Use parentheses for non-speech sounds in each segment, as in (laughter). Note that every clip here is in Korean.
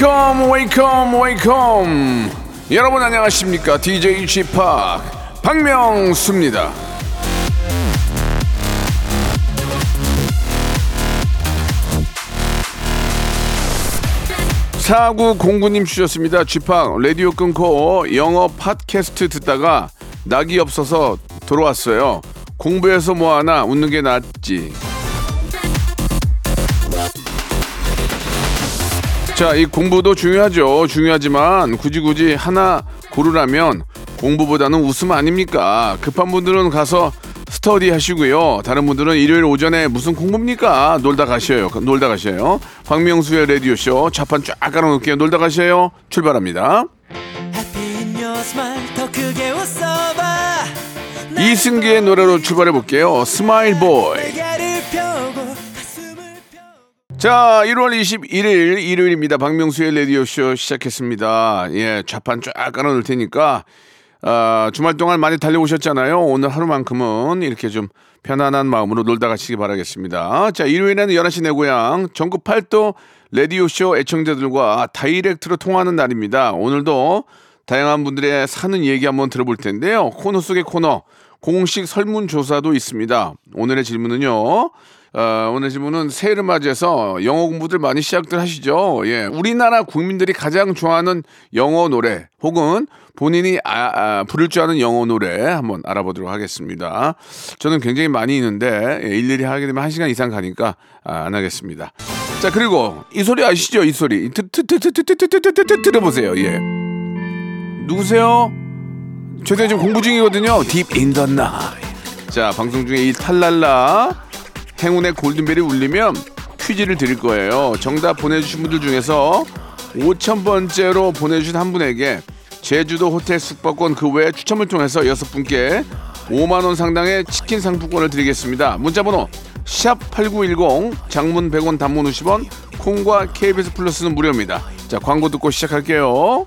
Welcome, welcome, welcome. 여러분 안녕하십니까? DJ Chip 박명수입니다. 사구 공구님 주셨습니다. 쥐팡 라디오 끊고 영어 팟캐스트 듣다가 낙이 없어서 돌아왔어요. 공부해서 뭐하나 웃는 게 낫지. 자, 이 공부도 중요하죠. 중요하지만 굳이 굳이 하나 고르라면 공부보다는 웃음 아닙니까? 급한 분들은 가서 스터디 하시고요. 다른 분들은 일요일 오전에 무슨 공부입니까? 놀다 가셔요. 놀다 가셔요. 박명수의 라디오쇼 좌판 쫙 깔아놓을게요. 놀다 가셔요. 출발합니다. 이승기의 노래로 출발해 볼게요. 스마일 보이. 자, 1월 21일 일요일입니다. 박명수의 라디오쇼 시작했습니다. 예, 좌판 쫙 깔아놓을 테니까 아, 주말 동안 많이 달려오셨잖아요. 오늘 하루만큼은 이렇게 좀 편안한 마음으로 놀다 가시기 바라겠습니다. 자, 일요일에는 11시 내 고향 전국 팔도 라디오쇼 애청자들과 다이렉트로 통화하는 날입니다. 오늘도 다양한 분들의 사는 얘기 한번 들어볼 텐데요. 코너 속의 코너, 공식 설문조사도 있습니다. 오늘의 질문은요. 어, 오늘 질문은 새해를 맞이해서 영어 공부들 많이 시작들 하시죠. 예. 우리나라 국민들이 가장 좋아하는 영어 노래 혹은 본인이 아, 아, 부를 줄 아는 영어 노래 한번 알아보도록 하겠습니다. 저는 굉장히 많이 있는데 예, 일일이 하게 되면 한 시간 이상 가니까 아, 안 하겠습니다. 자 그리고 이 소리 아시죠? 이 소리 들어보세요. 예. 누구세요? 저도 지금 공부 중이거든요. Deep in the night. 자 방송 중에 이 탈랄라 행운의 골든벨이 울리면 퀴즈를 드릴 거예요. 정답 보내주신 분들 중에서 5천번째로 보내주신 한 분에게 제주도 호텔 숙박권 그 외에 추첨을 통해서 여섯 분께 5만 원 상당의 치킨 상품권을 드리겠습니다. 문자번호 샵 #8910 장문 100원, 단문 50원, 콩과 KBS 플러스는 무료입니다. 자 광고 듣고 시작할게요.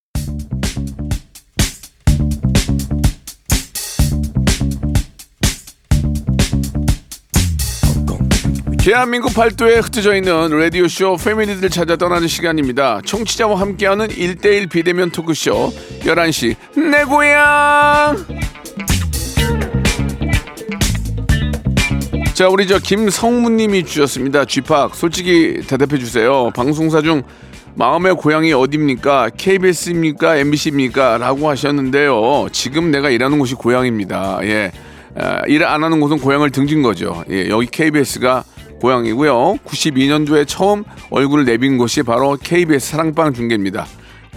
대한민국 팔도에 흩어져 있는 라디오쇼 패밀리들 찾아 떠나는 시간입니다. 청취자와 함께하는 1대1 비대면 토크쇼 11시 내 고향 자 우리 저 김성무님이 주셨습니다. 쥐팍 솔직히 대답해 주세요. 방송사 중 마음의 고향이 어디입니까? KBS입니까? MBC입니까? 라고 하셨는데요. 지금 내가 일하는 곳이 고향입니다. 예. 아, 일안 하는 곳은 고향을 등진 거죠. 예, 여기 KBS가 고향이고요. 92년도에 처음 얼굴을 내빈 곳이 바로 KBS 사랑방 중계입니다.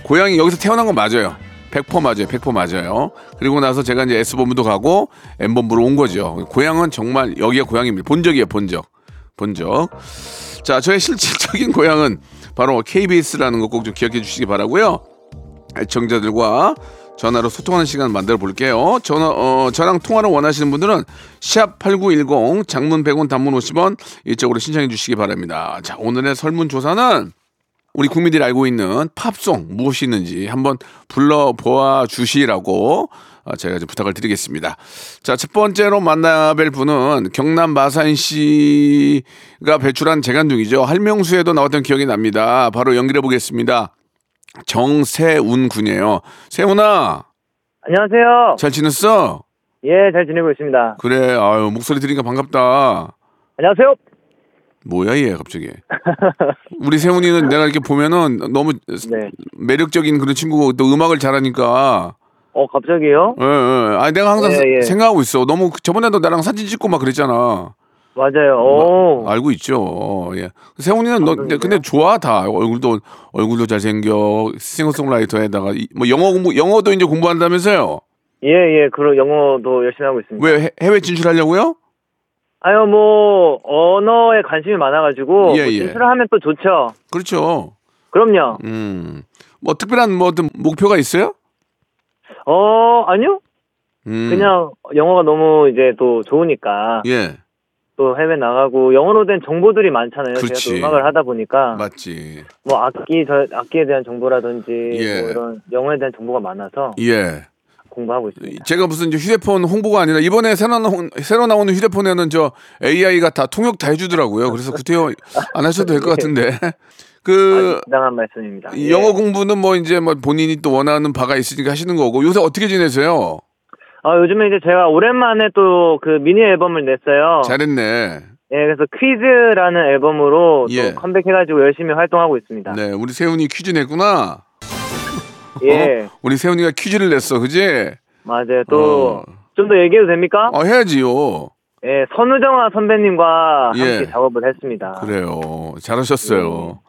고향이 여기서 태어난 건 맞아요. 100% 맞아요. 100% 맞아요. 그리고 나서 제가 이제 S본부도 가고 M본부로 온 거죠. 고향은 정말 여기가 고향입니다. 본적이에요. 본적. 본적. 자, 저의 실질적인 (laughs) 고향은 바로 KBS라는 거 꼭 좀 기억해 주시기 바라고요. 애청자들과 전화로 소통하는 시간 만들어 볼게요. 전화 어, 저랑 통화를 원하시는 분들은 샵8910 장문 100원 단문 50원 이쪽으로 신청해 주시기 바랍니다. 자, 오늘의 설문 조사는 우리 국민들이 알고 있는 팝송 무엇이 있는지 한번 불러보아 주시라고 어, 제가 좀 부탁을 드리겠습니다. 자, 첫 번째로 만나뵐 분은 경남 마산 씨가 배출한 재간둥이죠. 할명수에도 나왔던 기억이 납니다. 바로 연결해 보겠습니다. 정세운 군이에요. 세훈아, 안녕하세요. 잘 지냈어? 예, 잘 지내고 있습니다. 그래, 아유, 목소리 들으니까 반갑다. 안녕하세요. 뭐야, 얘, 갑자기. 우리 세훈이는 내가 이렇게 보면은 너무 네. 매력적인 그런 친구고 또 음악을 잘하니까. 어, 갑자기요? 예, 예. 아니, 내가 항상 예, 예. 생각하고 있어. 너무 그- 저번에도 나랑 사진 찍고 막 그랬잖아. 맞아요. 오. 알고 있죠. 어, 예. 세훈이는 너 아, 그런가요? 근데 좋아 다 얼굴도 얼굴도 잘생겨 싱어송라이터에다가 이- 뭐 영어 공부 영어도 이제 공부한다면서요. 예, 예. 그런 영어도 열심히 하고 있습니다. 왜 해- 해외 진출하려고요? 아유, 뭐, 언어에 관심이 많아가지고. 예, 뭐 예. 진출을 하면 또 좋죠. 그렇죠. 그럼요. 음. 뭐 특별한 뭐 어떤 목표가 있어요? 어, 아니요? 음. 그냥 영어가 너무 이제 또 좋으니까. 예. 또 해외 나가고 영어로 된 정보들이 많잖아요. 그렇지. 제가 또 음악을 하다 보니까 맞지. 뭐 악기 저 악기에 대한 정보라든지 예. 뭐 이런 영어에 대한 정보가 많아서 예. 공부하고 있습니다. 제가 무슨 이제 휴대폰 홍보가 아니라 이번에 새로 나온 새로 나오는 휴대폰에는 저 AI가 다 통역 다 해주더라고요. 그래서 구태여 안 하셔도 될 것 같은데 그 이상한 말씀입니다. 이 예. 영어 공부는 뭐 이제 뭐 본인이 또 원하는 바가 있으니까 하시는 거고 요새 어떻게 지내세요? 아, 요즘에 이제 제가 오랜만에 또 그 미니 앨범을 냈어요. 잘했네. 예, 그래서 퀴즈라는 앨범으로 예. 또 컴백해가지고 열심히 활동하고 있습니다. 네, 우리 세훈이 퀴즈 냈구나. 예, 어? 우리 세훈이가 퀴즈를 냈어, 그지? 맞아요. 또 어. 좀더 얘기해도 됩니까? 어, 해야지요. 예, 선우정아 선배님과 예. 함께 작업을 했습니다. 그래요. 잘하셨어요.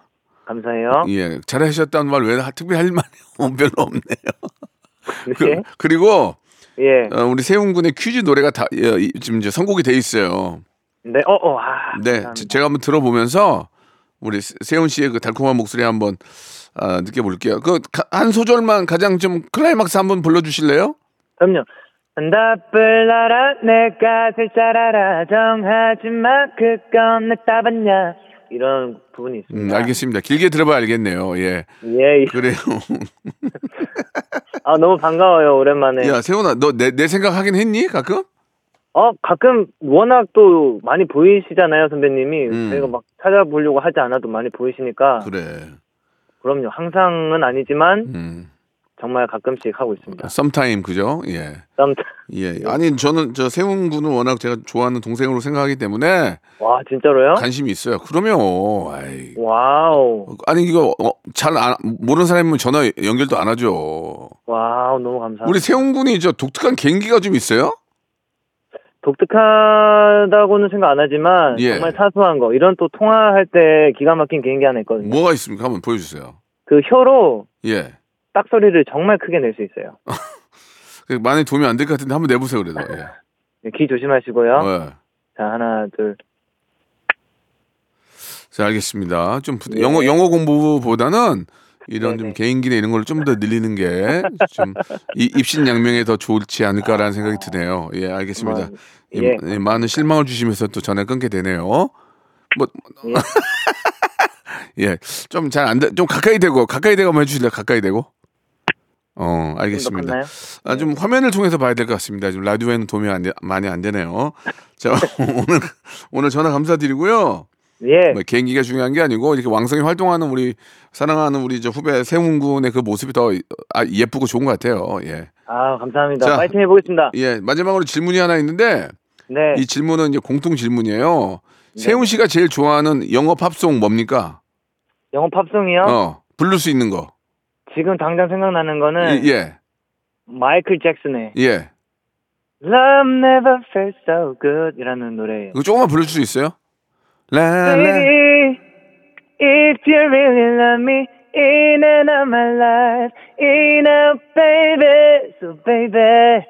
감사해요. 예, 잘하셨다는 말 왜 특별히 할 말이 (laughs) 별로 없네요. 네. 그, 리고 예, 어, 우리 세훈 군의 퀴즈 노래가 다 예, 이- 지금 이제 선곡이 돼 있어요. 네, 어, 어, 아, 네, 감사합니다. 제- 제가 한번 들어보면서 우리 세- 세훈 씨의 그 달콤한 목소리 한번 아, 느껴볼게요. 그 한 소절만 가장 좀 클라이막스 한번 불러주실래요? 그럼요. 답을 알아 내가 될줄 알아 정하지만 그건 내 답았냐 이런 부분이 음, 있습니다. 알겠습니다. 길게 들어봐야 알겠네요. 예, 예, 예. 그래요. (laughs) 아 너무 반가워요 오랜만에. 야, 세훈아, 너 내 내 생각 하긴 했니? 가끔? 어 가끔 워낙 또 많이 보이시잖아요 선배님이. 음. 저희가 막 찾아보려고 하지 않아도 많이 보이시니까. 그래. 그럼요. 항상은 아니지만 음, 정말 가끔씩 하고 있습니다. 썸타임 그죠? 예. 썸- 예. 아니 저는 저 세훈 군은 워낙 제가 좋아하는 동생으로 생각하기 때문에 와 진짜로요? 관심이 있어요. 그러면 아이. 와우 아니 이거 어, 잘 안, 모르는 사람이면 전화 연결도 안 하죠. 와우 너무 감사합니다. 우리 세훈 군이 저 독특한 개인기가 좀 있어요? 독특하다고는 생각 안 하지만 예. 정말 사소한 거 이런 또 통화할 때 기가 막힌 개인기 하나 있거든요. 뭐가 있습니까? 한번 보여주세요. 그 혀로 예. 딱 소리를 정말 크게 낼 수 있어요. (laughs) 그 많이 도움이 안 될 것 같은데 한번 내보세요 그래도. 예. 네, 귀 조심하시고요. 예. 자 하나 둘. 자 알겠습니다. 좀 부- 예. 영어 영어 공부보다는 이런 좀 네네. 개인기나 이런 걸 좀 더 늘리는 게 좀 입신양명에 더 좋지 않을까라는 생각이 드네요. 예, 알겠습니다. 뭐, 예, 예. 예, 많은 실망을 주시면서 또 전화 끊게 되네요. 뭐, (laughs) 예, 좀 잘 안 돼, 좀 가까이 대고 가까이 대고 한번 해주실래요? 가까이 대고. 어, 알겠습니다. 아, 좀 화면을 통해서 봐야 될 것 같습니다. 지금 라디오에는 도움이 안 돼, 많이 안 되네요. 자, (laughs) 오늘 오늘 전화 감사드리고요. 예. 뭐 개인기가 중요한 게 아니고 이렇게 왕성히 활동하는 우리 사랑하는 우리 저 후배 세훈 군의 그 모습이 더 아, 예쁘고 좋은 것 같아요. 예. 아 감사합니다. 자. 파이팅 해보겠습니다. 예, 마지막으로 질문이 하나 있는데 네. 이 질문은 이제 공통 질문이에요. 세훈 씨가 제일 좋아하는 영어 팝송 뭡니까? 영어 팝송이요? 어, 부를 수 있는 거. 지금 당장 생각나는 거는 예, 마이클 잭슨의 예. Love Never Felt So Good 이라는 노래예요. 이거 조금만 부를 수 있어요? 라 라. Baby, if you really love me, in and out my life, in out, baby, so baby,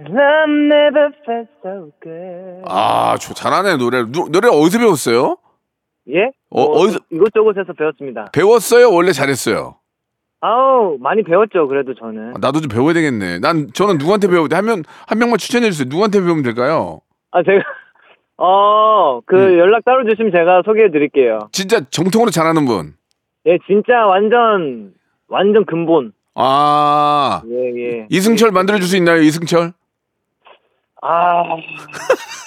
love never felt so good. 아, 저 잘하네 노래. 노, 노래 어디서 배웠어요? 예? 어, 어, 어디서- 이곳저곳에서 배웠습니다. 배웠어요? 원래 잘했어요? 아우, 많이 배웠죠, 그래도 저는. 아, 나도 좀 배워야 되겠네. 난 저는 누구한테 배워야 돼? 하면 한 명만 추천해 주세요. 누구한테 배우면 될까요? 아, 제가, (laughs) 어, 그 음. 연락 따로 주시면 제가 소개해 드릴게요. 진짜 정통으로 잘하는 분. 예, 진짜 완전, 완전 근본. 아, 예, 예. 이승철 만들어 줄 수 있나요? 이승철? 아,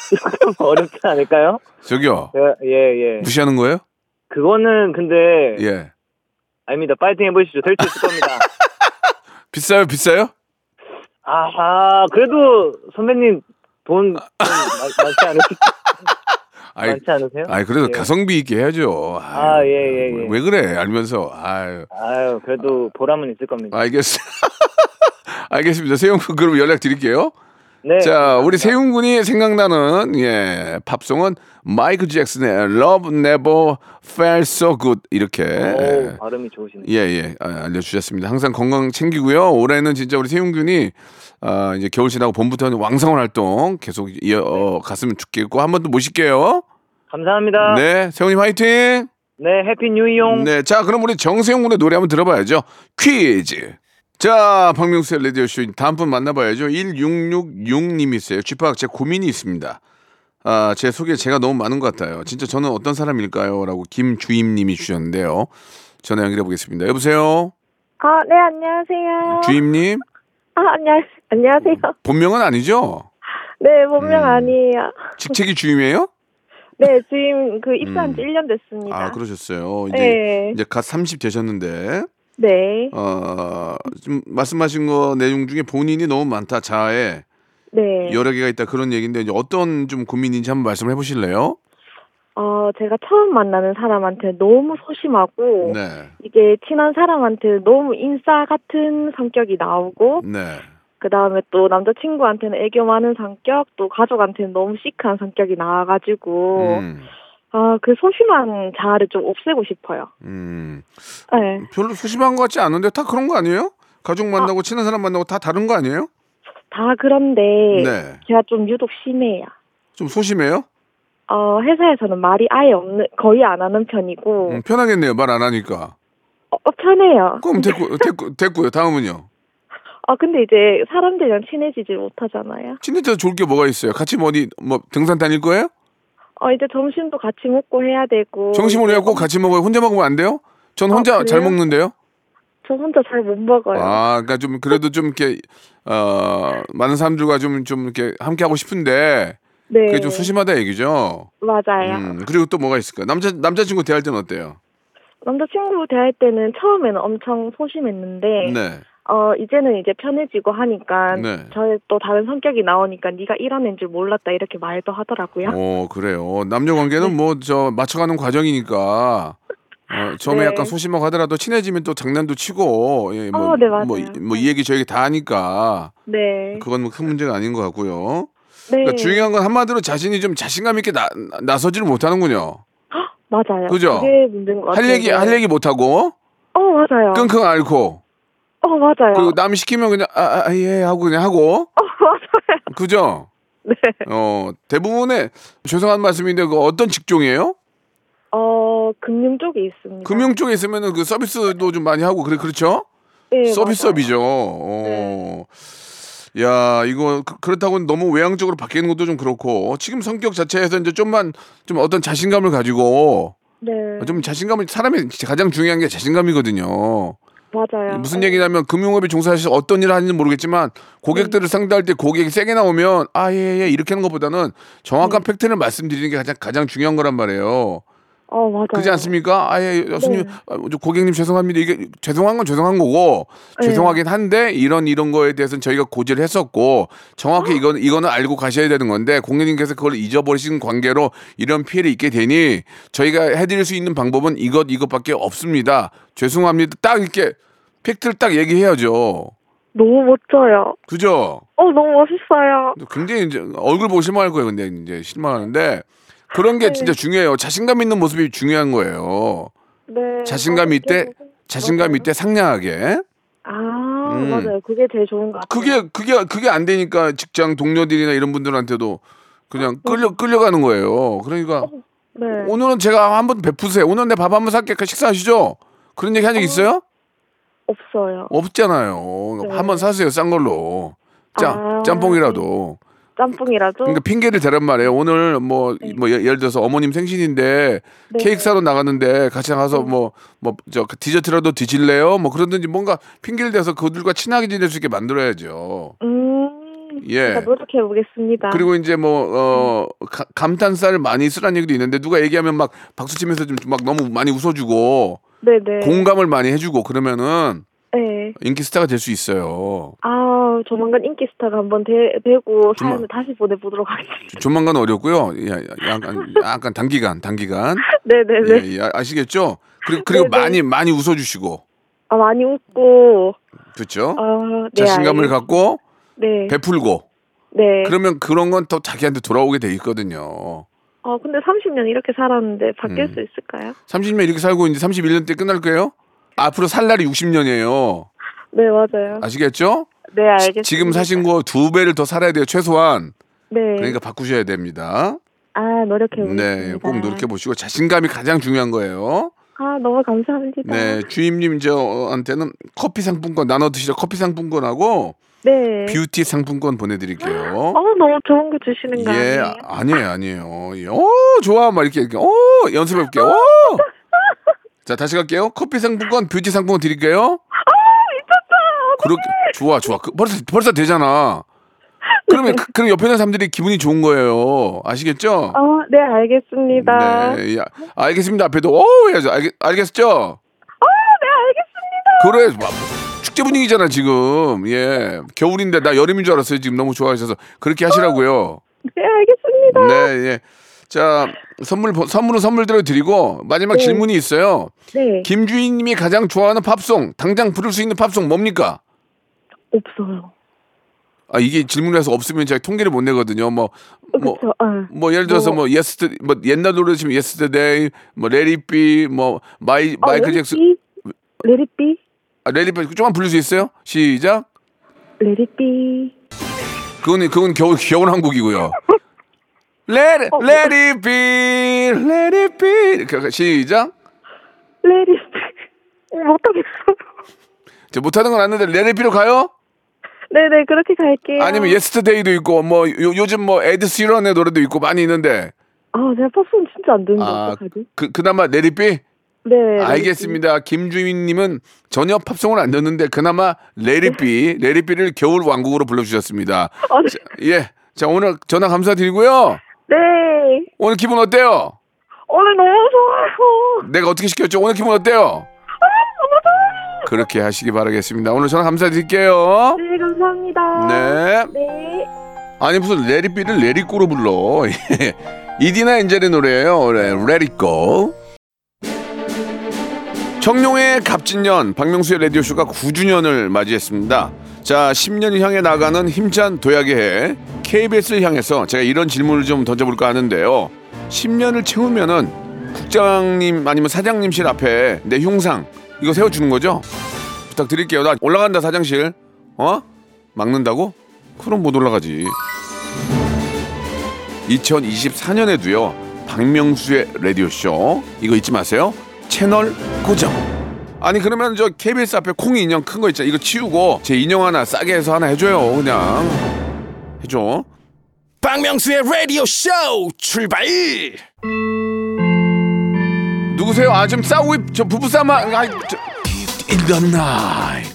조금 (laughs) 어렵지 않을까요? 저기요. 제가, 예, 예. 무시하는 거예요? 그거는 근데 예. 아닙니다. 파이팅 해보시죠. 될 수 있을 겁니다. (laughs) 비싸요? 비싸요? 아하, 그래도 선배님 돈좀 (laughs) 많지 않으세요? 아이, 많지 않으세요? 아이 그래도 예. 가성비 있게 해야죠. 아, 예, 예, 예. 왜, 왜 그래? 알면서. 아유. 아유, 그래도 보람은 있을 겁니다. 알겠, (laughs) 알겠습니다. 세용 그럼 연락 드릴게요. 네. 자, 우리 세훈 군이 생각나는 예 팝송은 마이클 잭슨의 Love Never Felt So Good 이렇게 오, 발음이 좋으시네요. 예, 예, 아, 알려 주셨습니다. 항상 건강 챙기고요. 올해는 진짜 우리 세훈 군이 아, 이제 겨울 지나고 봄부터는 왕성한 활동 계속 이어 갔으면 좋겠고 한 번 더 모실게요. 감사합니다. 네, 네, 세훈님 화이팅. 해피 뉴 이용. 네, 자, 그럼 우리 정세용 군의 노래 한번 들어봐야죠. 퀴즈. 자, 박명수의 라디오쇼 다음 분 만나봐야죠. 1666님이 있어요. 쥐팍 제 고민이 있습니다. 아, 제 소개 제가 너무 많은 것 같아요. 진짜 저는 어떤 사람일까요? 라고 김주임님이 주셨는데요. 전화 연결해 보겠습니다. 여보세요? 아, 네, 안녕하세요. 주임님? 아, 안녕, 안녕하세요. 본명은 아니죠? 네, 본명 음. 아니에요. 직책이 주임이에요? 네, 지금 그 입사한 지 음. 1년 됐습니다. 아, 그러셨어요. 이제, 네. 이제 갓 30 되셨는데, 네, 어, 지금 말씀하신 거 내용 중에 본인이 너무 많다, 자아에. 네. 여러 개가 있다 그런 얘기인데 이제 어떤 좀 고민인지 한번 말씀해 보실래요? 어, 제가 처음 만나는 사람한테 너무 소심하고, 네, 이게 친한 사람한테 너무 인싸 같은 성격이 나오고, 네, 그 다음에 또 남자친구한테는 애교 많은 성격, 또 가족한테는 너무 시크한 성격이 나와가지고, 음, 아, 그 소심한 자아를 좀 없애고 싶어요. 음, 네. 별로 소심한 것 같지 않은데 다 그런 거 아니에요? 가족 만나고 친한 사람 만나고 다 다른 거 아니에요? 다 그런데, 네, 제가 좀 유독 심해요. 좀 소심해요? 어, 회사에서는 말이 아예 없는, 거의 안 하는 편이고, 음, 편하겠네요 말 안 하니까. 어, 어, 편해요. 그럼 됐고 (laughs) 됐고 됐고요. 다음은요. 아, 근데 이제 사람들이랑 친해지지 못하잖아요. 친해져 좋을 게 뭐가 있어요? 같이 뭐 어디 뭐 등산 다닐 거예요? 어, 이제 점심도 같이 먹고 해야 되고. 점심으로 이제 해갖고 같이 먹어요. 혼자 먹으면 안 돼요? 전 혼자 아, 잘? 먹는데요. 저 혼자 잘 못 먹어요. 아, 그러니까 좀 그래도 좀 이렇게 어 많은 사람들과 좀좀 이렇게 함께 하고 싶은데 네. 그게 좀 소심하다 얘기죠. 맞아요. 음, 그리고 또 뭐가 있을까요? 남자 남자친구 대할 때는 어때요? 남자친구 대할 때는 처음에는 엄청 소심했는데, 네. 어, 이제는 이제 편해지고 하니까, 네. 저의 또 다른 성격이 나오니까 네가 이런 애인 줄 몰랐다 이렇게 말도 하더라고요. 어, 그래요. 남녀 관계는 뭐저 맞춰가는 과정이니까. 어, 처음에 네. 약간 소심하고 하더라도 친해지면 또 장난도 치고 예, 뭐, 어, 네, 맞아요. 뭐, 뭐이 얘기 저 얘기 다 하니까 네. 그건 뭐 큰 문제가 아닌 것 같고요. 네. 그러니까 중요한 건 한마디로 자신이 좀 자신감 있게 나, 나서지를 못하는군요. 맞아요. 그죠? 그게 문제인 것 같아요. 할 얘기 할 얘기 못 하고 어, 맞아요. 끙끙 앓고 어, 맞아요. 그리고 남 시키면 그냥 아, 아, 예 하고 그냥 하고 어, 맞아요. 그죠? 네. 어 대부분의 죄송한 말씀인데 그 어떤 직종이에요? 어, 금융 쪽에 있습니다. 금융 쪽에 있으면은 그 서비스도 좀 많이 하고 그래 그렇죠? 네, 서비스업이죠. 어. 야 이거 그- 그렇다고 너무 외향적으로 바뀌는 것도 좀 그렇고 지금 성격 자체에서 이제 좀만 좀 어떤 자신감을 가지고 네. 좀 자신감을 사람이 가장 중요한 게 자신감이거든요. 맞아요. 무슨 얘기냐면 금융업에 종사하셔서 어떤 일을 하는지는 모르겠지만 고객들을 상대할 때 고객이 세게 나오면 아 예 예 이렇게 하는 것보다는 정확한 네. 팩트를 말씀드리는 게 가장 가장 중요한 거란 말이에요. 어, 맞아요. 그렇지 않습니까? 아예 교수님 네. 아, 저 고객님 죄송합니다. 이게 죄송한 건 죄송한 거고 네. 죄송하긴 한데 이런 이런 거에 대해서는 저희가 고지를 했었고 정확히 이건 이거는 알고 가셔야 되는 건데 고객님께서 그걸 잊어버리신 관계로 이런 피해를 입게 되니 저희가 해드릴 수 있는 방법은 이것 이것밖에 없습니다. 죄송합니다. 딱 이렇게 팩트를 딱 얘기해야죠. 너무 멋져요. 그죠? 어, 너무 멋있어요. 굉장히 이제 얼굴 보고 실망할 거예요. 근데 이제 실망하는데 그런 게 네. 진짜 중요해요. 자신감 있는 모습이 중요한 거예요. 네. 자신감 아, 있대 자신감. 있대 상냥하게 아, 음. 맞아요. 그게 제일 좋은 것 같아요. 그게 그게 그게 안 되니까 직장 동료들이나 이런 분들한테도 그냥 끌려 끌려가는 거예요. 그러니까 네. 오늘은 제가 한번 베푸세요. 오늘 내 밥 한번 살게 그 식사하시죠. 그런 얘기 한 적 있어요? 없어요. 없잖아요. 네. 한번 사세요 싼 걸로 짬 아, 짬뽕이라도. 짬뽕이라도? 그러니까 핑계를 대란 말이에요. 오늘 뭐뭐 예를 들어서 어머님 생신인데 네. 케이크 사러 나갔는데 같이 나가서 뭐뭐 저 디저트라도 드실래요? 뭐 그러든지 뭔가 핑계를 대서 그들과 친하게 지낼 수 있게 만들어야죠. 음. 예. 노력해 보겠습니다. 그리고 이제 뭐어 감탄사를 많이 쓰라는 얘기도 있는데 누가 얘기하면 막 박수 치면서 좀 막 너무 많이 웃어주고 네네. 공감을 많이 해주고 그러면은 네. 인기 스타가 될 수 있어요. 아, 조만간 인기 스타가 한번 되, 되고 사연을 다시 보내보도록 하겠습니다. 조만간 어렵고요. 야, 야, 약간 약간 단기간 단기간 네네네. (laughs) 예, 예, 아시겠죠? 그리고 그리고 네네. 많이 많이 웃어주시고 아, 많이 웃고, 그렇죠? 아, 네. 자신감을 알겠- 갖고 네. 베풀고 네. 그러면 그런 건또 자기한테 돌아오게 돼 있거든요. 어, 근데 30년 이렇게 살았는데 바뀔 음. 수 있을까요? 30년 이렇게 살고 이제 31년 때 끝날 거예요? 앞으로 살 날이 60년이에요. 네, 맞아요. 아시겠죠? 네, 알겠습니다. 지금 사신 거 두 배를 더 살아야 돼요, 최소한. 네. 그러니까 바꾸셔야 됩니다. 아, 노력해 보겠습니다. 네, 꼭 노력해 보시고 자신감이 가장 중요한 거예요. 아, 너무 감사합니다. 네, 주임님 저한테는 커피 상품권 나눠 드시죠. 커피 상품권하고 네. 뷰티 상품권 보내드릴게요. 어, 너무 좋은 거 주시는 거 예, 아니에요? 아니에요, 아니에요. 예, 오, 좋아, 막 이렇게, 이렇게, 오, 연습해볼게요. 오! (laughs) 자, 다시 갈게요. 커피 상품권, 뷰티 상품권 드릴게요. 아, 그렇게, 좋아, 좋아. 그, 벌써, 벌써 되잖아. 그러면, 그, 그럼 옆에 있는 사람들이 기분이 좋은 거예요. 아시겠죠? 어, 네, 알겠습니다. 네, 야, 알겠습니다. 앞에도, 오, 해야죠. 알겠, 알겠죠? 어, 네, 알겠습니다. 그래, 막, 축제 분위기잖아, 지금. 예. 겨울인데, 나 여름인 줄 알았어요. 지금 너무 좋아하셔서. 그렇게 하시라고요. 네, 알겠습니다. 네, 예. 자, 선물, 선물은 선물대로 드리고, 마지막 네. 질문이 있어요. 네, 김주인님이 가장 좋아하는 팝송, 당장 부를 수 있는 팝송 뭡니까? 없어요. 아, 이게 질문에서 없으면 제가 통계를 못 내거든요. 뭐, 뭐, 그렇죠. 아. 뭐 예를 들어서 뭐- 뭐, 예스트, 뭐 옛날 노래 치면 예스터데이, 뭐 레리비, 뭐 마이 어, 마이클 잭슨, 레리비, 아, 레리비 조금만 부를 수 있어요? 시작. 레리비. 그건 그건 겨울 겨울 한국이고요. Let 어, 뭐- Let it be, Let it be. 그, 시작. 레리비. 못하겠어. 저 못하는 건 아는데 be로 가요? 네네, 그렇게 갈게요. 아니면 Yesterday도 있고 뭐 요, 요즘 뭐 에드 시런의 노래도 있고 많이 있는데 아, 제가 팝송 진짜 안 듣는데 아? 그 그나마 be? 네. 알겠습니다. 김주인님은 전혀 팝송을 안 듣는데 그나마 Let it be를 겨울 왕국으로 불러주셨습니다. (laughs) 아, 네. 자, 예, 자 오늘 전화 감사드리고요. 네. 오늘 기분 어때요? 오늘 너무 좋아요. 내가 어떻게 시켰죠? 오늘 기분 어때요? 그렇게 하시기 바라겠습니다. 오늘 전화 감사드릴게요. 네, 감사합니다. 네. 네. 아니 무슨 레리비를 레리꼬로 불러. (laughs) 이디나 엔젤의 노래예요. 레리꼬. 청룡의 갑진년 박명수의 라디오쇼가 9주년을 맞이했습니다. 자, 10년을 향해 나가는 힘찬 도약의 해 KBS를 향해서 제가 이런 질문을 좀 던져볼까 하는데요. 10년을 채우면은 국장님 아니면 사장님실 앞에 내 흉상 이거 세워주는 거죠? 부탁드릴게요. 나 올라간다 사장실. 어? 막는다고? 그럼 못 올라가지. 2024년에도요. 박명수의 라디오 쇼 이거 잊지 마세요. 채널 고정. 아니 그러면 저 KBS 앞에 콩이 인형 큰 거 있잖아. 이거 치우고 제 인형 하나 싸게 해서 하나 해줘요. 그냥 해줘. 박명수의 라디오 쇼 출발 누구세요? 아 지금 싸우고 있- 저 부부 싸움 아, 저, In the night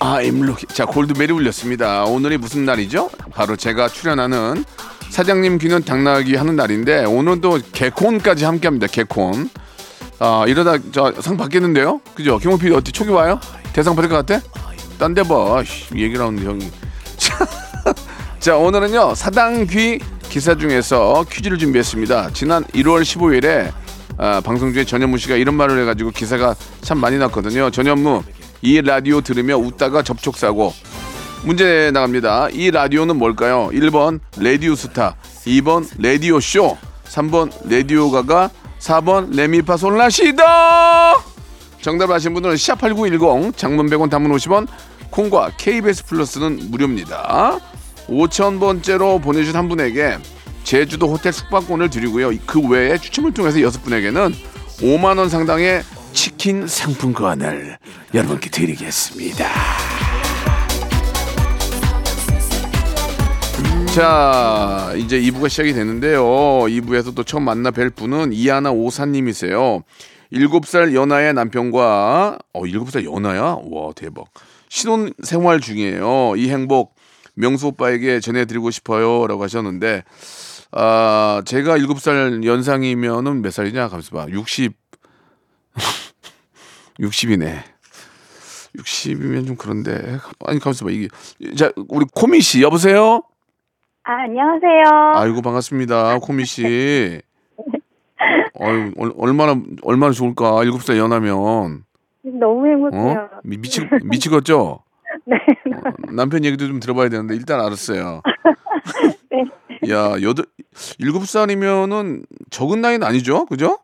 I'm looking 자 골드벨이 울렸습니다 오늘이 무슨 날이죠? 바로 제가 출연하는 사장님 귀는 당나귀 하는 날인데 오늘은 또 개콘까지 함께합니다 개콘 아 이러다 저 상 받겠는데요? 그죠? 김홍 PD 어떻게 촉이 와요? 대상 받을 것 같아? 딴 데봐 얘기를 하는데 형이 자, (laughs) 자 오늘은요 사당귀 기사 중에서 퀴즈를 준비했습니다. 지난 1월 15일에 아, 방송 중에 전현무 씨가 이런 말을 해가지고 기사가 참 많이 났거든요. 전현무 이 라디오 들으며 웃다가 접촉 사고 문제 나갑니다. 이 라디오는 뭘까요? 1번 레디오 스타, 2번 레디오 쇼, 3번 레디오 가가, 4번 레미파 솔라시다. 정답 아신 분들은 샵8910 장문 100원 단문 50원 콩과 KBS 플러스는 무료입니다. 5,000번째로 보내주신 한 분에게 제주도 호텔 숙박권을 드리고요. 그 외에 추첨을 통해서 여섯 분에게는 5만 원 상당의 치킨 상품권을 여러분께 드리겠습니다. 자, 이제 2부가 시작이 되는데요. 2부에서 또 처음 만나 뵐 분은 이하나 오사님이세요. 7살 연하의 남편과, 어, 7살 연하야? 와, 대박. 신혼 생활 중이에요. 이 행복 명수 오빠에게 전해드리고 싶어요. 라고 하셨는데, 아, 제가 7살 연상이면은 몇 살이냐? 가만있어 봐. 60, 60이네. 60이면 좀 그런데. 아니, 가만있어 봐. 이게. 자, 우리 코미 씨, 여보세요? 아, 안녕하세요. 아이고 반갑습니다 코미 씨. 어유 얼마나 얼마나 좋을까 일곱 살 연하면 너무 행복해요. 어 미, 미치 미치겠죠. (laughs) 네. 어, 남편 얘기도 좀 들어봐야 되는데 일단 알았어요. (laughs) 네. 야, 여덟, 일곱 살이면은 적은 나이는 아니죠? 그죠?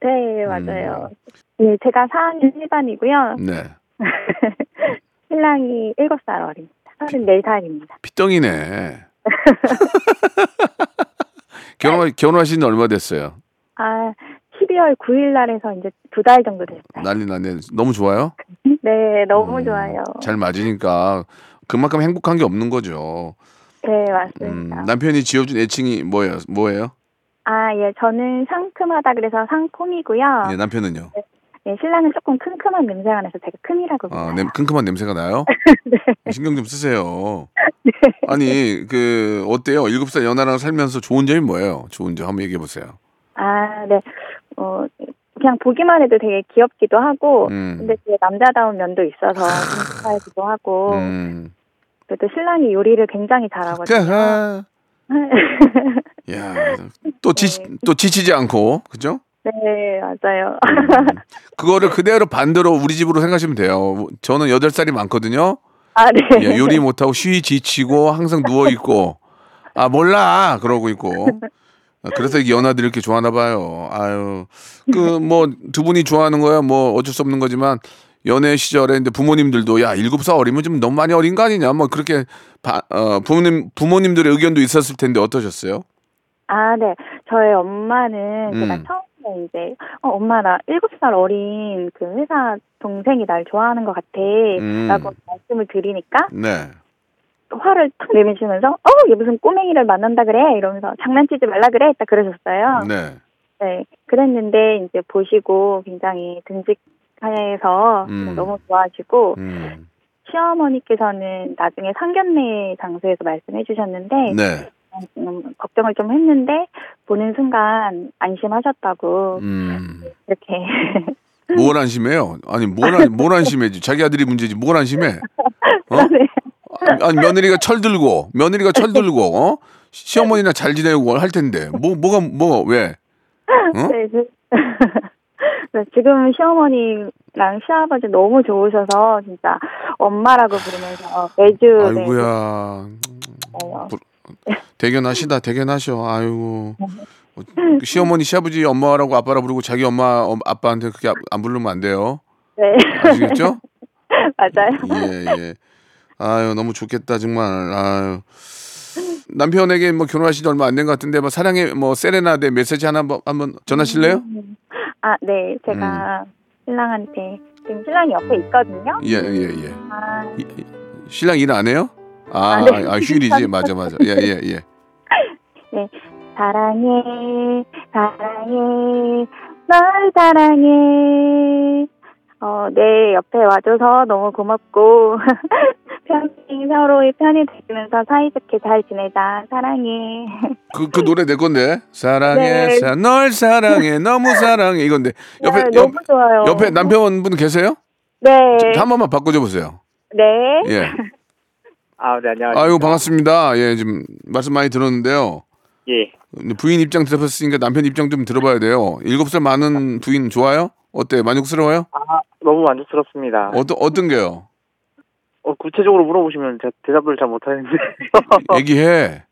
네, 맞아요. 네, 제가 4학년 1반이고요. 네. (laughs) 신랑이 7살 어립니다. 34살입니다. 피덩이네. (laughs) 결혼, 결혼하신 지 얼마 됐어요? 아, 12월 9일 날에서 이제 두 달 정도 됐어요. 난리 났네. 너무 좋아요? (laughs) 네, 너무 음, 좋아요. 잘 맞으니까 그만큼 행복한 게 없는 거죠. 네, 음, 맞습니다. 남편이 지어준 애칭이 뭐예요? 뭐예요? 아, 예, 저는 상큼하다 그래서 상콤이고요. 예, 남편은요? 예, 신랑은 조금 큼큼한 냄새가 나서 제가 큼이라고 불러요. 아, 냄, 큼큼한 냄새가 나요? (laughs) 네. 신경 좀 쓰세요. (laughs) 아니, 그, 어때요? 일곱 살 연하랑 살면서 좋은 점이 뭐예요? 좋은 점 한번 얘기해 보세요. 아, 네. 어, 그냥 보기만 해도 되게 귀엽기도 하고, 음. 근데 되게 남자다운 면도 있어서 감사하기도 하고, 음. 그래도 신랑이 요리를 굉장히 잘하거든요. (laughs) 야, 또 지, 또 지치지 않고, 그죠? 네, 맞아요. 그거를 그대로 반대로 우리 집으로 생각하시면 돼요. 저는 여덟 살이 많거든요. 아, 네. 예, 요리 못하고 쉬 지치고 항상 누워 있고 아 몰라 그러고 있고 아, 그래서 이 연하들 이렇게 좋아하나 봐요. 아유 그 뭐 두 분이 좋아하는 거야 뭐 어쩔 수 없는 거지만 연애 시절에 이제 부모님들도 야 일곱 살 어리면 좀 너무 많이 어린 거 아니냐 뭐 그렇게 바, 어, 부모님 부모님들의 의견도 있었을 텐데 어떠셨어요? 아, 네. 저희 엄마는 제가 음. 처음에 이제, 어, 엄마 나 일곱 살 어린 그 회사 동생이 날 좋아하는 것 같아. 음. 라고 말씀을 드리니까 네. 화를 툭 내미시면서, 어, 얘 무슨 꼬맹이를 만난다 그래? 이러면서 장난치지 말라 그래? 딱 그러셨어요. 네. 네. 그랬는데 이제 보시고 굉장히 듬직 해서 음. 너무 좋아하시고, 음. 시어머니께서는 나중에 상견례 장소에서 말씀해 주셨는데, 네. 음, 걱정을 좀 했는데 보는 순간 안심하셨다고 음. 이렇게 (laughs) 뭘 안심해요? 아니 뭘, 안, 뭘 안심해지? 자기 아들이 문제지 뭘 안심해? 어? 네. 아니 며느리가 철 들고 며느리가 철 들고 어? 시어머니나 잘 지내고 할 텐데 뭐 뭐가 뭐 왜? 어? 네, 그- (laughs) 네, 지금 시어머니랑 시아버지 너무 좋으셔서 진짜 엄마라고 부르면서 매주 네, 아이고야. 그래요. 대견하시다 대견하셔. 아이고. (laughs) 시어머니 시아버지 엄마라고 아빠라 부르고 자기 엄마 엄- 아빠한테 그렇게 안- 안 부르면 안 돼요. 네. 아시겠죠? (laughs) 맞아요. 예 예. 아유 너무 좋겠다 정말. 아유. 남편에게 뭐 결혼하신 지 얼마 안 된 것 같은데 뭐 사랑의 뭐 세레나데 메시지 하나 한번, 한번 전하실래요? 아, 네, 제가 신랑한테 지금 신랑이 옆에 있거든요. 예 예, 예. 아, 신랑 일 안 해요? 아, 아, 네. 아, 휴일이지 맞아 맞아 예 예 예. (laughs) 네, 사랑해, 사랑해, 널 사랑해. 어, 내 옆에 와줘서 너무 고맙고, 평생 서로의 편이 되면서 사이좋게 잘 지내자. 사랑해. 그, 그 노래 내 건데 사랑해 네. 사, 널 사랑해 너무 (laughs) 사랑해 이건데 옆에 네, 옆, 너무 좋아요. 옆에 남편분 계세요? 네. 한 번만 바꿔줘 보세요. 네. 예. 아, 네, 안녕하세요. 아이고 반갑습니다. 예 지금 말씀 많이 들었는데요. 예. 부인 입장 들어봤으니까 남편 입장 좀 들어봐야 돼요. 일곱 살 많은 부인 좋아요? 어때 만족스러워요? 아, 너무 만족스럽습니다. 어떤 어떤 게요? 어, 구체적으로 물어보시면 제가 대답을 잘 못하는데. 얘기해.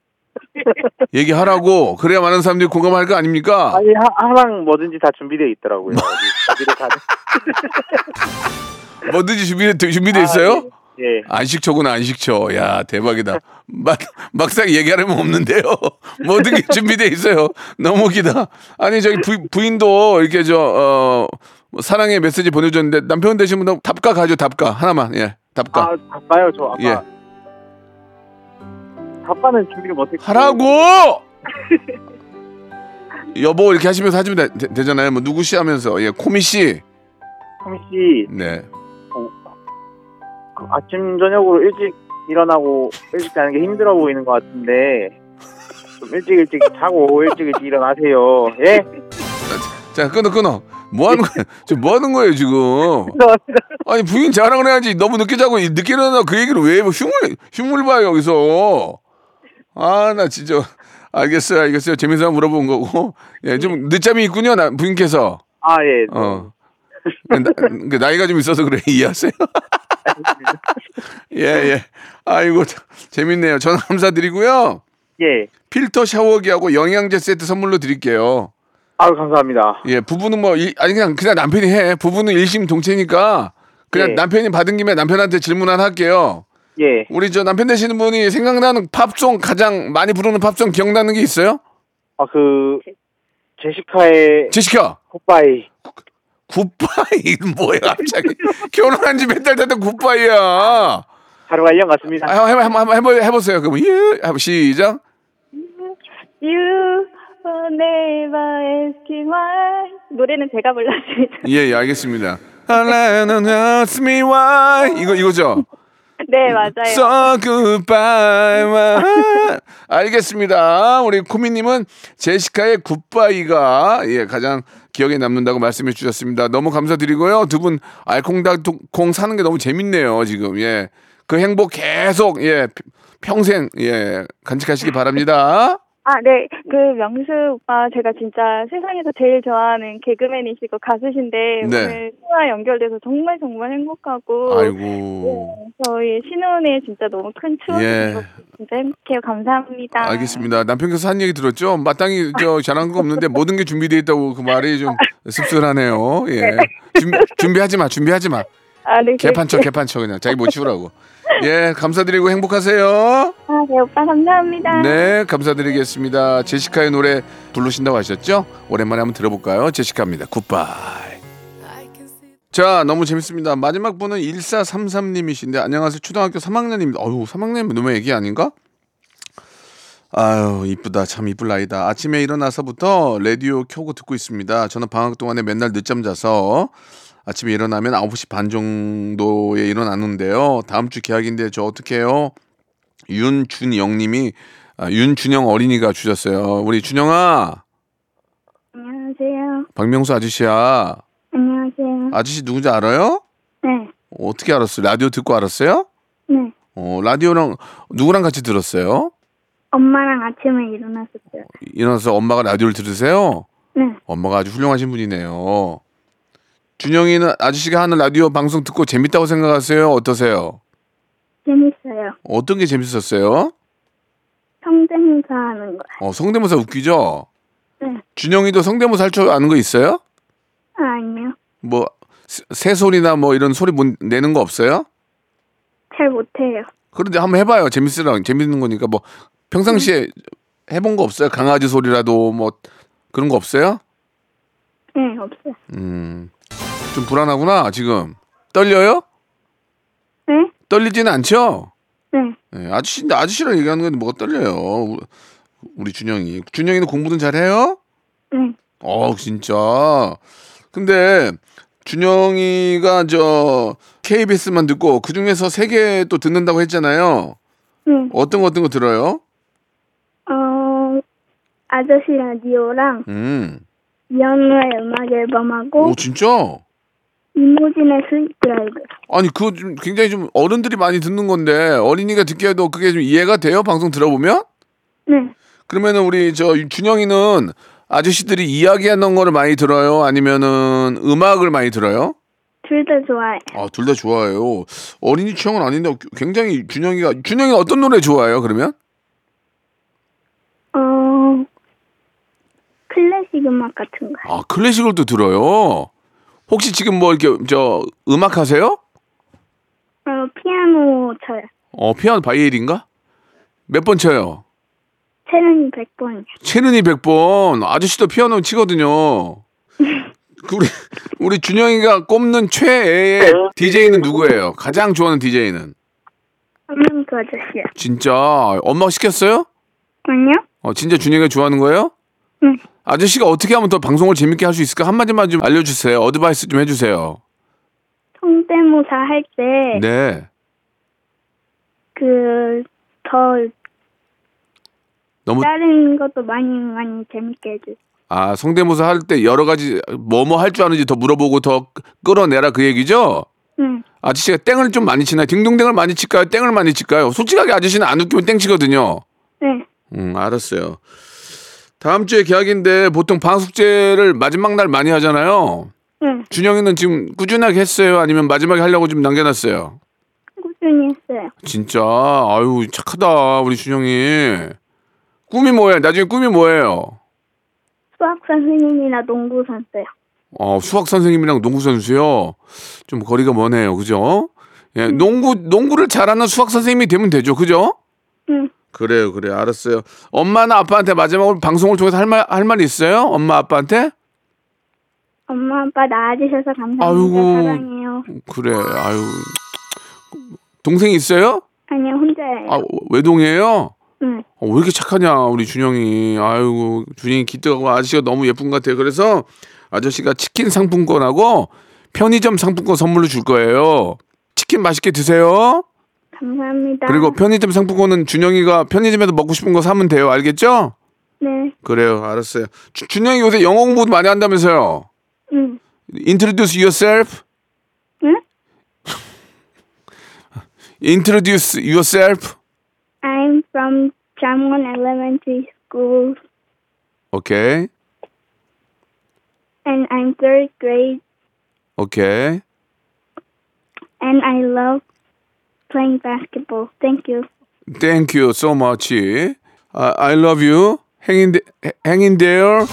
(laughs) 얘기하라고 그래야 많은 사람들이 공감할 거 아닙니까? 아니, 하, 항상 뭐든지 다 준비되어 있더라고요. 다. (laughs) 뭐든지 준비 준비돼 있어요? 예. 안식처구나 안식처. 야 대박이다. 막 막상 얘기하려면 없는데요. 모든 게 준비돼 있어요. 너무 웃기다. 아니 저기 부, 부인도 이렇게 저 어, 사랑의 메시지 보내줬는데 남편 되신 분은 답가 가죠 답가 하나만 예 답가 아, 바빠요, 저. 아까. 예 바빠는 준비를 못했고. 하라고. (laughs) 여보 이렇게 하시면서 하시면 되, 되, 잖아요 뭐 누구 씨 하면서 예 코미 씨. 홈 씨, 네. 그 아침, 저녁으로 일찍 일어나고 일찍 자는 게 힘들어 보이는 것 같은데. 좀 일찍 일찍 자고 (laughs) 일찍 일찍 일어나세요. 예? 자 끊어 끊어. 뭐 하는 거예요? (laughs) 지금 뭐 하는 거예요 지금? 아니 부인 자랑을 해야지. 너무 늦게 자고 늦게 일어나 그 얘기를 왜 해? 흉물 흉물 봐요 여기서. 아 나 진짜. 알겠어요 알겠어요. 재미삼아 물어본 거고. 예 좀 늦잠이 있군요 나 부인께서. 아, 예. 어. 나, 그 나이가 좀 있어서 그래 (laughs) 이해하세요? 예 예. (laughs) 아이고 참, 재밌네요. 전화 감사드리고요. 예. 필터 샤워기하고 영양제 세트 선물로 드릴게요. 아유, 감사합니다. 예, 부부는 뭐 일- 아니 그냥 그냥 남편이 해. 부부는 일심동체니까 그냥 예. 남편이 받은 김에 남편한테 질문 하나 할게요. 예. 우리 저 남편 되시는 분이 생각나는 팝송 가장 많이 부르는 팝송 기억나는 게 있어요? 아, 그, 제시카의 제시카. 굿바이. 굿바이 (laughs) 뭐야 갑자기 결혼한 지 몇 달 됐다 굿바이야. 바로 관련 같습니다. 아, 해봐 한번 해보 해보세요. 그럼 예, 한번 시작. Me why. 노래는 제가 불렀습니다. 예, 예, 알겠습니다. Alone ask me why 이거 이거죠. 네, 맞아요. So goodbye. my- 알겠습니다. 우리 코미님은 제시카의 굿바이가 예 가장 기억에 남는다고 말씀해 주셨습니다. 너무 감사드리고요. 두 분 알콩달콩 사는 게 너무 재밌네요. 지금 예. 그 행복 계속 예 평생 예 간직하시기 바랍니다. 아, 네. 그 명수 오빠 제가 진짜 세상에서 제일 좋아하는 개그맨이시고 가수신데 네. 오늘 통화 연결돼서 정말 정말 행복하고 아이고. 저희 신혼에 진짜 너무 큰 추억이 예. 진짜 행복해요. 감사합니다. 알겠습니다. 남편께서 한 얘기 들었죠? 마땅히 저 잘한 거 없는데 모든 게 준비되어 있다고 그 말이 좀 씁쓸하네요. 예. (laughs) 준, 준비하지 마, 준비하지 마. 아, 네. 개판쳐. 개판쳐 그냥 자기 못 치우라고. 예, 감사드리고 행복하세요. 아, 네, 오빠 감사합니다. 네, 감사드리겠습니다. 제시카의 노래 부르신다고 하셨죠? 오랜만에 한번 들어볼까요? 제시카입니다. 굿바이. 자, 너무 재밌습니다. 마지막 분은 1433님이신데, 안녕하세요. 초등학교 3학년입니다. 어유 3학년이면 너무 애기 아닌가? 아유, 이쁘다. 참 이쁠 나이다. 아침에 일어나서부터 라디오 켜고 듣고 있습니다. 저는 방학 동안에 맨날 늦잠 자서 아침에 일어나면 9시 반 정도에 일어나는데요. 다음 주 계약인데 저 어떻게 해요? 윤준영 님이 아, 윤준영 어린이가 주셨어요. 우리 준영아, 안녕하세요. 박명수 아저씨야. 안녕하세요. 아저씨 누군지 알아요? 네. 어떻게 알았어요? 라디오 듣고 알았어요? 네. 어, 라디오랑 누구랑 같이 들었어요? 엄마랑 아침에 일어났었어요. 일어나서 엄마가 라디오를 들으세요? 네. 엄마가 아주 훌륭하신 분이네요. 준영이는 아저씨가 하는 라디오 방송 듣고 재밌다고 생각하세요? 어떠세요? 재밌어요. 어떤 게 재밌었어요? 성대모사 하는 거. 어, 성대모사 웃기죠? 네. 준영이도 성대모사 할 줄 아는 거 있어요? 아, 아니요. 뭐, 새- 새소리나 뭐 이런 소리 못 내는 거 없어요? 잘 못해요. 그런데 한번 해봐요. 재밌으라 재밌는 거니까 뭐 평상시에 해본 거 없어요? 강아지 소리라도 뭐 그런 거 없어요? 네, 없어요. 음, 좀 불안하구나 지금 떨려요? 네? 떨리지는 않죠? 네. 네, 아저씨인데 아저씨랑 얘기하는 건데 뭐가 떨려요? 우- 우리 준영이 준영이는 공부는 잘해요? 네. 어 진짜. 근데 준영이가 저 KBS만 듣고 그 중에서 세 개 또 듣는다고 했잖아요. 네. 어떤 거 어떤 거 들어요? 어, 아저씨 라디오랑 음. 이현우의 음악 앨범하고 오 진짜? 이모진의 스윗 드라이브. 아니 그거 좀 굉장히 좀 어른들이 많이 듣는 건데 어린이가 듣기에도 그게 좀 이해가 돼요? 방송 들어보면? 네. 그러면은 우리 저 준영이는 아저씨들이 이야기하는 거를 많이 들어요? 아니면은 음악을 많이 들어요? 둘 다 좋아해. 아, 둘 다 좋아해요. 어린이 취향은 아닌데 굉장히 준영이가 준영이 어떤 노래 좋아해요? 그러면? 어, 클래식 음악 같은 거. 아, 클래식을 또 들어요. 혹시 지금 뭐 이렇게 저 음악 하세요? 어, 피아노 쳐요. 어, 피아노 바이엘인가? 몇 번 쳐요? 체능이 100번이요. 체는이 100번. 아저씨도 피아노 치거든요. 그 (laughs) 우리 우리 준영이가 꼽는 최애의 DJ는 누구예요? 가장 좋아하는 DJ는? 한명그 아저씨요. 진짜 엄마가 시켰어요? 아니요? 어, 진짜 준영이가 좋아하는 거예요? 응. 아저씨가 어떻게 하면 더 방송을 재밌게 할 수 있을까? 한마디만 좀 알려주세요. 어드바이스 좀 해주세요. 성대모사 할 때, 네. 그, 더, 너무, 다른 것도 많이 많이 재밌게 해주세요. 아, 성대모사 할 때 여러 가지 뭐뭐 할 줄 아는지 더 물어보고 더 끌어내라 그 얘기죠? 응. 아저씨가 땡을 좀 많이 치나요? 딩동댕을 많이 칠까요? 땡을 많이 칠까요? 솔직하게 아저씨는 안 웃기면 땡 치거든요. 네. 음, 알았어요. 다음 주에 계약인데 보통 방학숙제를 마지막 날 많이 하잖아요. 응. 준영이는 지금 꾸준하게 했어요? 아니면 마지막에 하려고 좀 남겨놨어요? 꾸준히 했어요. 진짜 아유 착하다 우리 준영이 꿈이 뭐예요? 나중에 꿈이 뭐예요? 수학 선생님이나 농구 선수요. 어, 수학 선생님이랑 농구 선수요. 좀 거리가 머네요. 그죠? 예, 농구 농구를 잘하는 수학 선생님이 되면 되죠. 그죠? 응. 그래요. 그래요. 알았어요. 엄마나 아빠한테 마지막으로 방송을 통해서 할 말 할 말 있어요? 엄마 아빠한테? 엄마 아빠 낳아주셔서 감사합니다. 아이고. 사랑해요. 그래. 아유. 동생이 있어요? 아니요 혼자예요. 아, 외동이에요? 응. 어, 왜 이렇게 착하냐, 우리 준영이. 아이고, 준영이 기특하고 아저씨가 너무 예쁜 것 같아요. 그래서 아저씨가 치킨 상품권하고 편의점 상품권 선물로 줄 거예요. 치킨 맛있게 드세요. 감사합니다. 그리고 편의점 상품권은 준영이가 편의점에서 먹고 싶은 거 사면 돼요. 알겠죠? 네. 그래요. 알았어요. 주- 준영이 요새 영어 공부도 많이 한다면서요. 응. Introduce yourself. 응? Introduce yourself. I'm from Jamwon Elementary School 오케이. and I'm third grade 오케이. and I love playing basketball. Thank you. Thank you so much. 아, I love you. Hang in, hang in there.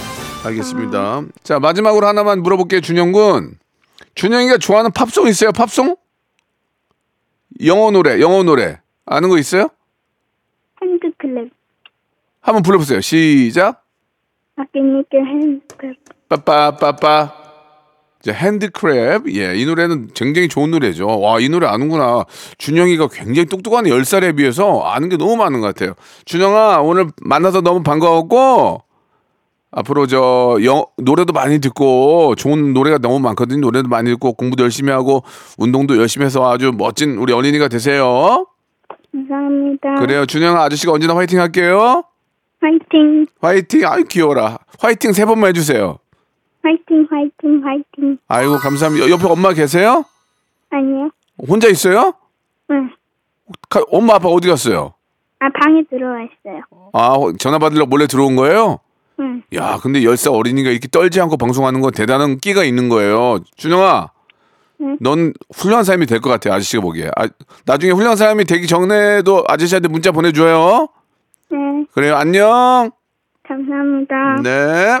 알겠습니다. 자, 마지막으로 하나만 물어볼게요, 준영 군. 준영이가 좋아하는 팝송 있어요, 팝송? 영어 노래, 영어 노래. 아는 거 있어요? 핸드 클랩. 한번 불러보세요. 시작. 아끼니께 핸드 클랩. 빠빠빠빠. 자, 핸드크랩. 예, 이 노래는 굉장히 좋은 노래죠. 와, 이 노래 아는구나. 준영이가 굉장히 똑똑한 10살에 비해서 아는 게 너무 많은 것 같아요. 준영아, 오늘 만나서 너무 반가웠고, 앞으로 저, 영, 노래도 많이 듣고, 좋은 노래가 너무 많거든요. 노래도 많이 듣고, 공부도 열심히 하고, 운동도 열심히 해서 아주 멋진 우리 어린이가 되세요. 감사합니다. 그래요. 준영아, 아저씨가 언제나 화이팅 할게요. 화이팅, 화이팅. 아이, 귀여워라. 화이팅 세 번만 해주세요. 화이팅, 화이팅, 화이팅. 아이고, 감사합니다. 옆에 엄마 계세요? 아니요. 혼자 있어요? 응. 가- 엄마 아빠 어디 갔어요? 아, 방에 들어와 있어요. 아 전화 받으러 몰래 들어온 거예요? 응. 야 근데 10살 어린이가 이렇게 떨지 않고 방송하는 건 대단한 끼가 있는 거예요 준영아 응. 넌 훌륭한 사람이 될 것 같아 아저씨가 보기에 아, 나중에 훌륭한 사람이 되기 전에도 아저씨한테 문자 보내줘요 네. 그래요 안녕 감사합니다. 네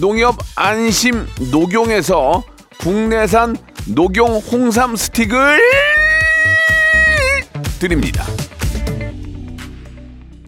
농협 안심 녹용에서 국내산 녹용 홍삼 스틱을 드립니다.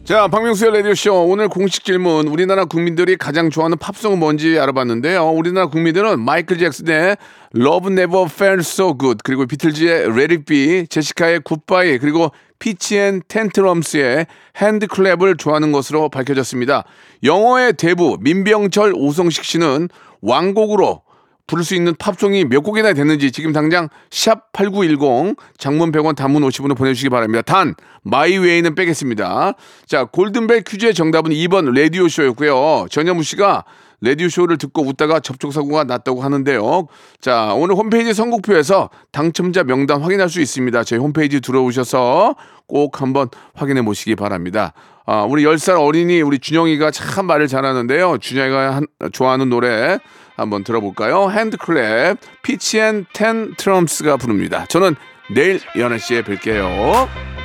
자, 박명수의 라디오쇼. 오늘 공식 질문. 우리나라 국민들이 가장 좋아하는 팝송은 뭔지 알아봤는데요. 우리나라 국민들은 마이클 잭슨의 Love Never Felt So Good, 그리고 비틀즈의 Let It Be, 제시카의 Goodbye, 그리고 Fitz and Tantrums의 HandClap을 좋아하는 것으로 밝혀졌습니다. 영어의 대부, 민병철, 오성식 씨는 완곡으로 부를 수 있는 팝송이 몇 곡이나 됐는지 지금 당장 샵 8910 장문 100원 단문 50원을 보내주시기 바랍니다. 단 My Way는 빼겠습니다. 자 골든벨 퀴즈의 정답은 2번 라디오쇼였고요. 전현무 씨가 라디오 쇼를 듣고 웃다가 접촉 사고가 났다고 하는데요. 자 오늘 홈페이지 선곡표에서 당첨자 명단 확인할 수 있습니다. 저희 홈페이지 들어오셔서 꼭 한번 확인해 보시기 바랍니다. 아, 우리 10살 어린이 우리 준영이가 참 말을 잘하는데요. 준영이가 한- 좋아하는 노래 한번 들어볼까요? HandClap Fitz and Tantrums가 부릅니다. 저는 내일 11시에 뵐게요.